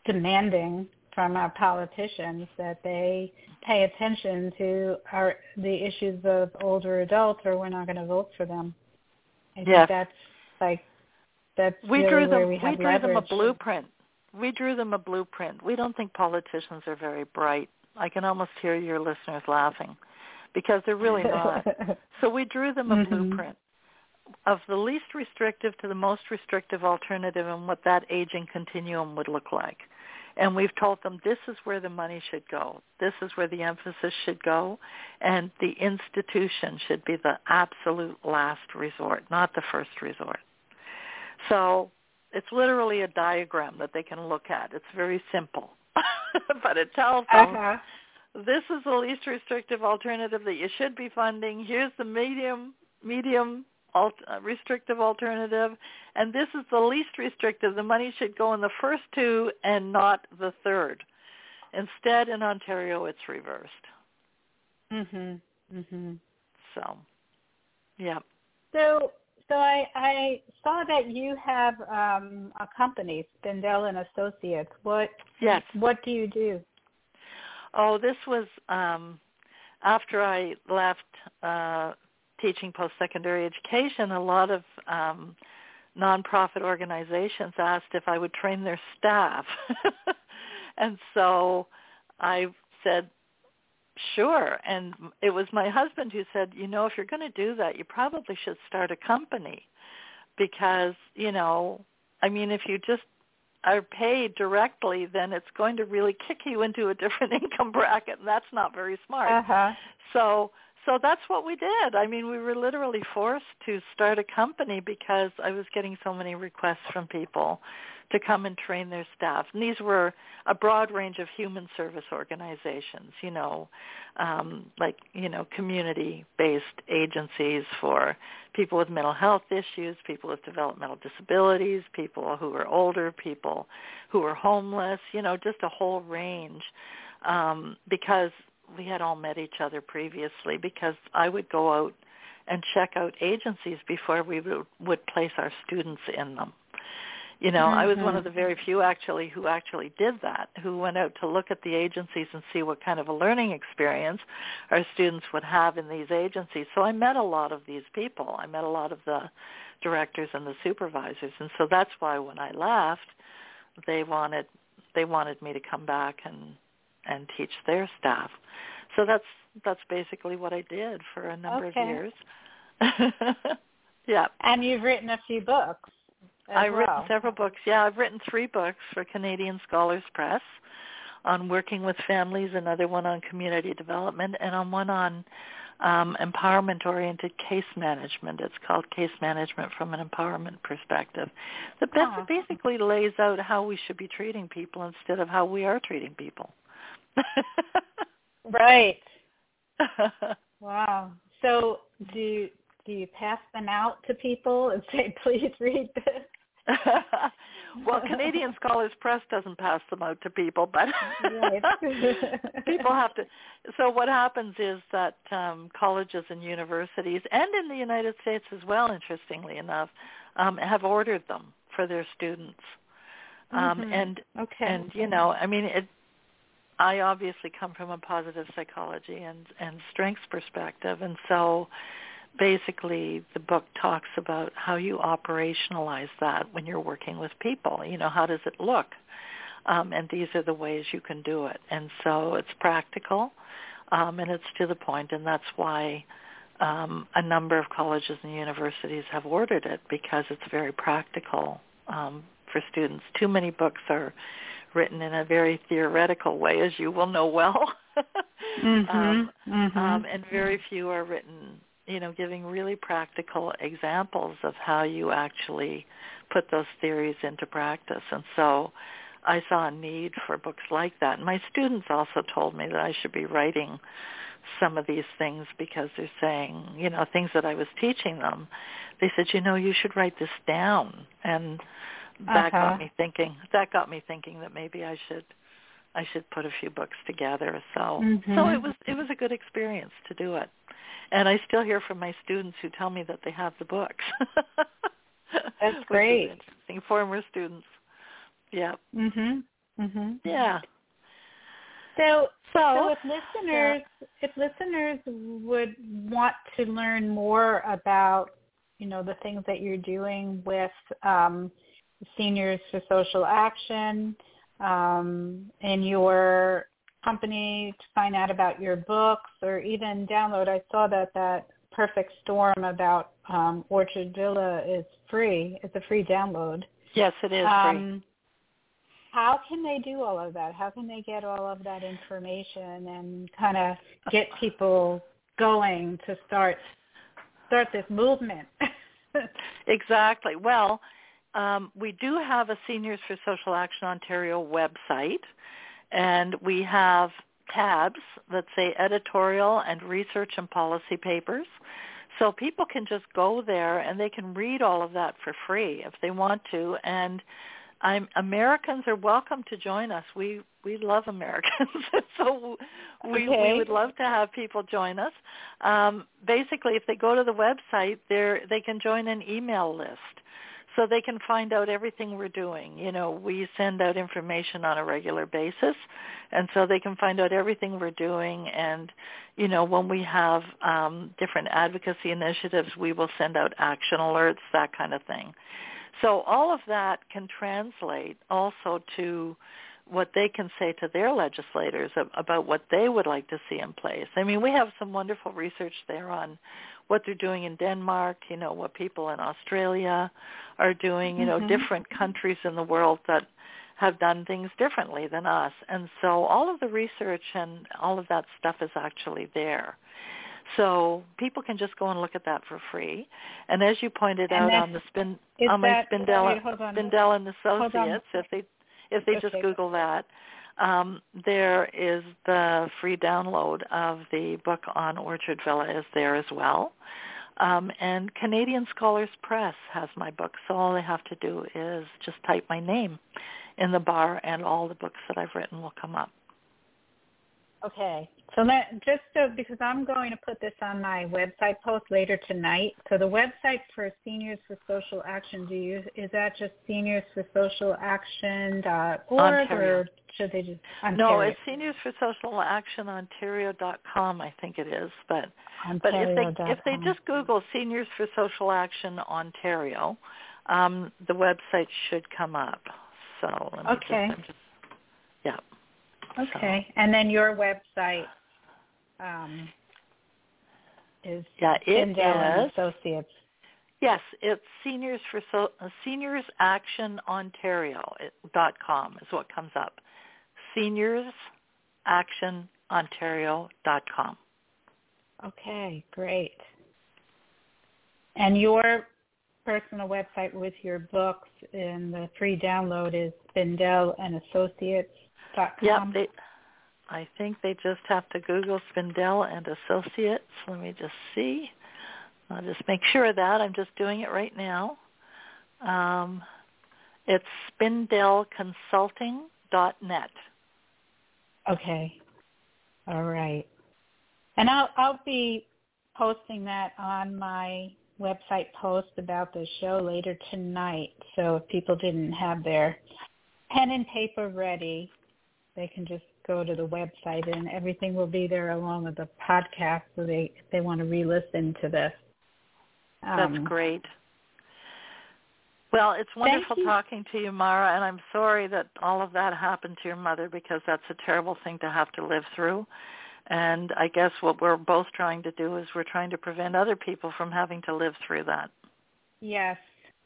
demanding from our politicians that they pay attention to our the issues of older adults, or we're not going to vote for them. I Yes. think that's like that's we really drew them we have drew them a blueprint we drew them a blueprint we don't think politicians are very bright i can almost hear your listeners laughing because they're really not so we drew them a Mhm. blueprint of the least restrictive to the most restrictive alternative and what that aging continuum would look like and we've told them this is where the money should go this is where the emphasis should go and the institution should be the absolute last resort not the first resort so it's literally a diagram that they can look at. It's very simple. but it tells them uh-huh. this is the least restrictive alternative that you should be funding. Here's the medium medium alt, uh, restrictive alternative and this is the least restrictive. The money should go in the first two and not the third. Instead in Ontario it's reversed. Mhm. Mhm. So yeah. So so I I saw that you have um a company, Spindel and Associates. What Yes. what do you do? Oh, this was um, after I left uh, teaching post-secondary education. A lot of um, nonprofit organizations asked if I would train their staff, and so I said, "Sure." And it was my husband who said, "You know, if you're going to do that, you probably should start a company, because you know, I mean, if you just are paid directly, then it's going to really kick you into a different income bracket, and that's not very smart. Uh-huh. So, so that's what we did. I mean, we were literally forced to start a company because I was getting so many requests from people to come and train their staff. And these were a broad range of human service organizations, you know, um, like, you know, community-based agencies for people with mental health issues, people with developmental disabilities, people who are older, people who are homeless, you know, just a whole range. Um, because we had all met each other previously because I would go out and check out agencies before we would, would place our students in them. You know, I was one of the mm-hmm. very few actually who actually did that, who went out to look at the agencies and see what kind of a learning experience our students would have in these agencies. So I met a lot of these people. I met a lot of the directors and the supervisors. And so that's why when I left, they wanted they wanted me to come back and and teach their staff. So that's that's basically what I did for a number Okay. of years. yeah. And you've written a few books. as I've written several books. Yeah, I've written three books for Canadian Scholars Press on working with families, another one on community development, and on one on um, empowerment-oriented case management. It's called Case Management from an Empowerment Perspective. That Oh. basically lays out how we should be treating people instead of how we are treating people. Right. Wow. So do you, do you pass them out to people and say, please read this? well, Canadian Scholars Press doesn't pass them out to people, but people have to. So what happens is that um, colleges and universities, and in the United States as well, interestingly enough, um, have ordered them for their students. Um, Mhm. And Okay. and you know, I mean, it. I obviously come from a positive psychology and and strengths perspective, and so basically the book talks about how you operationalize that when you're working with people. You know, how does it look? Um, and these are the ways you can do it. And so it's practical, um, and it's to the point, and that's why um, a number of colleges and universities have ordered it because it's very practical um, for students. Too many books are written in a very theoretical way, as you will know well. Mhm. um, Mhm. um, and very few are written, you know, giving really practical examples of how you actually put those theories into practice. And so I saw a need for books like that. And my students also told me that I should be writing some of these things because they're saying, you know, things that I was teaching them. They said, you know, you should write this down. And that Uh-huh. got me thinking. That got me thinking that maybe I should I should put a few books together. So so Mhm. it was it was a good experience to do it. And I still hear from my students who tell me that they have the books. That's great. interesting. Former students. Yeah. Mhm. Mhm. Yeah. So, so, so if listeners if listeners would want to learn more about you know the things that you're doing with um, Seniors for Social Action um, in your company to find out about your books or even download. I saw that that Perfect Storm about um, Orchard Villa is free. It's a free download. Yes, it is um, free. How can they do all of that? How can they get all of that information and kind of get people going to start start this movement? exactly. Well, um, we do have a Seniors for Social Action Ontario website, and we have tabs that say editorial and research and policy papers. So people can just go there and they can read all of that for free if they want to. And I'm, Americans are welcome to join us. We we love Americans, so we okay. we would love to have people join us. Um, basically, if they go to the website, they they can join an email list so they can find out everything we're doing. You know, we send out information on a regular basis, and so they can find out everything we're doing. And you know, when we have um, different advocacy initiatives, we will send out action alerts, that kind of thing. So all of that can translate also to what they can say to their legislators about what they would like to see in place. I mean, we have some wonderful research there on what they're doing in Denmark, you know, what people in Australia are doing, you know, mm-hmm. different countries in the world that have done things differently than us. And so all of the research and all of that stuff is actually there. So people can just go and look at that for free. And as you pointed and out on the spin on my Spindel wait, Spindel and Associates, if they if they just Google that, um, there is the free download of the book on Orchard Villa is there as well. Um, and Canadian Scholars Press has my book, so all they have to do is just type my name in the bar, and all the books that I've written will come up. Okay. So that just so because I'm going to put this on my website post later tonight. So the website for Seniors for Social Action, do you is that just Seniors for Social Action dot org or should they just Ontario? No, it's Seniors for Social Action Ontario dot com, I think it is. But but if they if they just Google Seniors for Social Action Ontario, um, the website should come up. So okay. Just, just, yeah. Okay, so. and then your website um, is yeah, it is Associates. Yes, it's seniors for so, uh, seniors action ontario dot com is what comes up. Seniors action ontario dot com. Okay, great. And your personal website with your books and the free download is Spindel and Associates Yep, they, I think they just have to Google Spindel and Associates. Let me just see. I'll just make sure of that. I'm just doing it right now. Um, it's spindellconsulting.net. Okay. All right. And I'll I'll be posting that on my website post about the show later tonight. So if people didn't have their pen and paper ready, they can just go to the website and everything will be there along with the podcast so they if they want to re-listen to this. Um, That's great. Well, it's wonderful talking to you, Mara, and I'm sorry that all of that happened to your mother because that's a terrible thing to have to live through. And I guess what we're both trying to do is we're trying to prevent other people from having to live through that. Yes.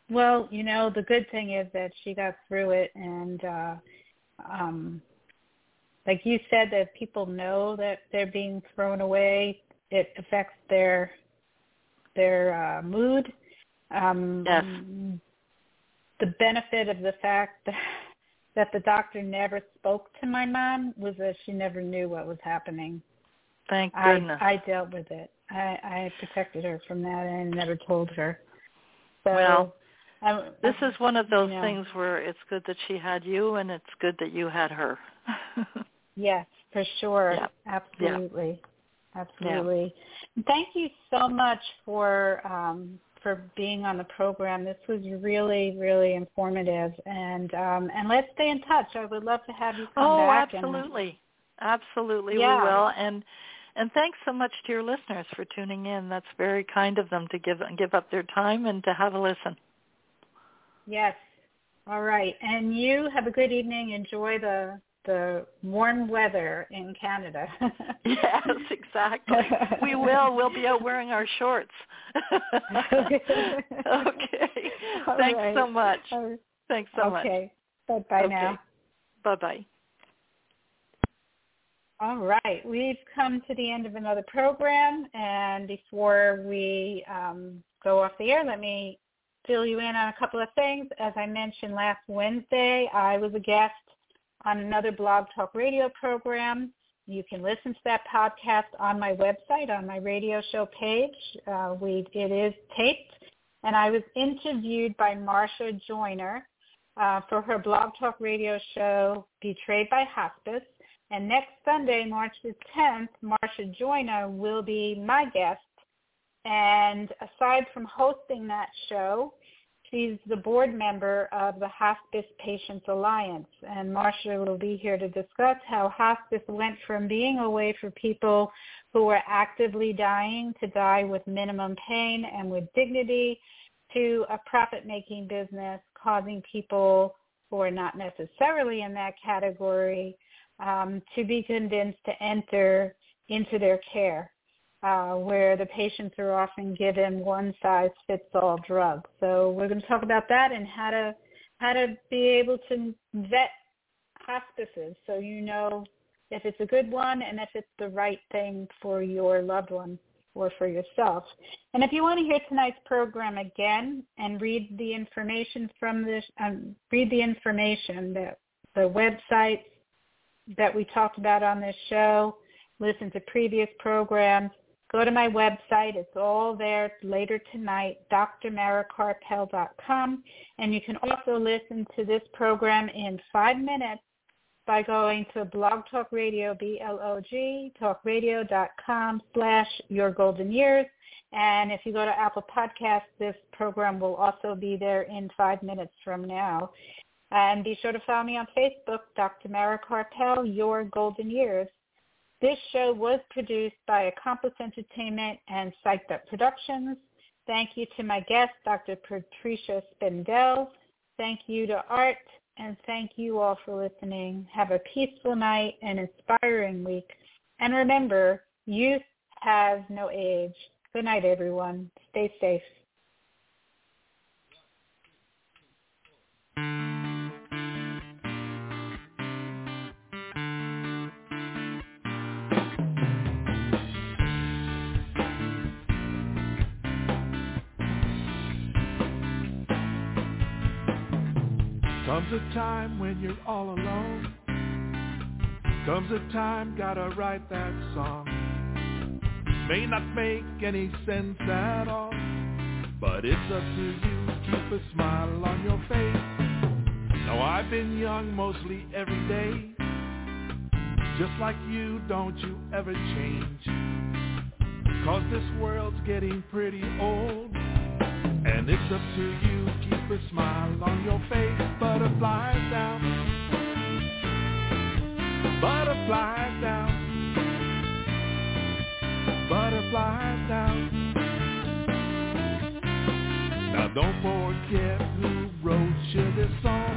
Well, you know, the good thing is that she got through it and uh um like you said that people know that they're being thrown away it affects their their uh, mood. Um yes. the benefit of the fact that that the doctor never spoke to my mom was that she never knew what was happening. Thank goodness. I i dealt with it. I i protected her from that and never told her. So well I, this is one of those you know, things where it's good that she had you and it's good that you had her Yes, for sure. Yeah. Absolutely. Yeah. Absolutely. Yeah. Thank you so much for um, for being on the program. This was really, really informative, and um, and let's stay in touch. I would love to have you come oh, back. absolutely, Absolutely, yeah. we will. And and thanks so much to your listeners for tuning in. That's very kind of them to give give up their time and to have a listen. Yes. All right. And you have a good evening. Enjoy the the warm weather in Canada. yes, exactly. We will. We'll be out wearing our shorts. okay. All Thanks right. so much. Thanks so okay. much. Okay. Bye-bye okay. now. Bye-bye. All right, we've come to the end of another program, and before we um, go off the air, let me fill you in on a couple of things. As I mentioned last Wednesday, I was a guest on another Blog Talk Radio program. You can listen to that podcast on my website, on my radio show page. Uh, we, it is taped, and I was interviewed by Marsha Joyner uh, for her Blog Talk Radio show, Betrayed by Hospice. And next Sunday, March the 10th, Marsha Joyner will be my guest. And aside from hosting that show, she's the board member of the Hospice Patients Alliance. And Marsha will be here to discuss how hospice went from being a way for people who were actively dying to die with minimum pain and with dignity to a profit-making business causing people who are not necessarily in that category um, to be convinced to enter into their care, uh, where the patients are often given one-size-fits-all drugs. So we're going to talk about that and how to how to be able to vet hospices so you know if it's a good one and if it's the right thing for your loved one or for yourself. And if you want to hear tonight's program again and read the information from this, um, read the information that the website that we talked about on this show, listen to previous programs, go to my website. It's all there later tonight, drmarakarpel.com. And you can also listen to this program in five minutes by going to Blog Talk Radio, B-L-O-G, talkradio.com slash your golden years. And if you go to Apple Podcasts, this program will also be there in five minutes from now. And be sure to follow me on Facebook, Dr. Mara Karpel, Your Golden Years. This show was produced by Accomplice Entertainment and Psyched Up Productions. Thank you to my guest, Dr. Patricia Spindel. Thank you to Art, and thank you all for listening. Have a peaceful night and inspiring week. And remember, youth has no age. Good night, everyone. Stay safe. Comes a time when you're all alone. Comes a time, gotta write that song. May not make any sense at all, but it's up to you. Keep a smile on your face. Now I've been young mostly every day. Just like you, don't you ever change. Cause this world's getting pretty old. And it's up to you, keep a smile on your face. Butterflies down, butterflies down, butterflies down. Now don't forget who wrote this song.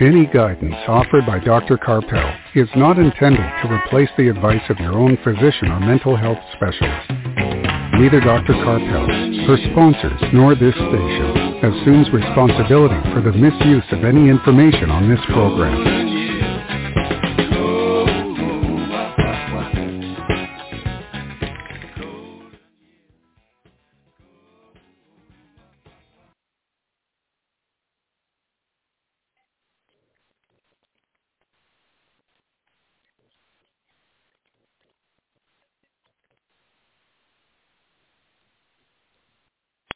Any guidance offered by Dr. Karpel is not intended to replace the advice of your own physician or mental health specialist. Neither Dr. Karpel, her sponsors, nor this station assumes responsibility for the misuse of any information on this program.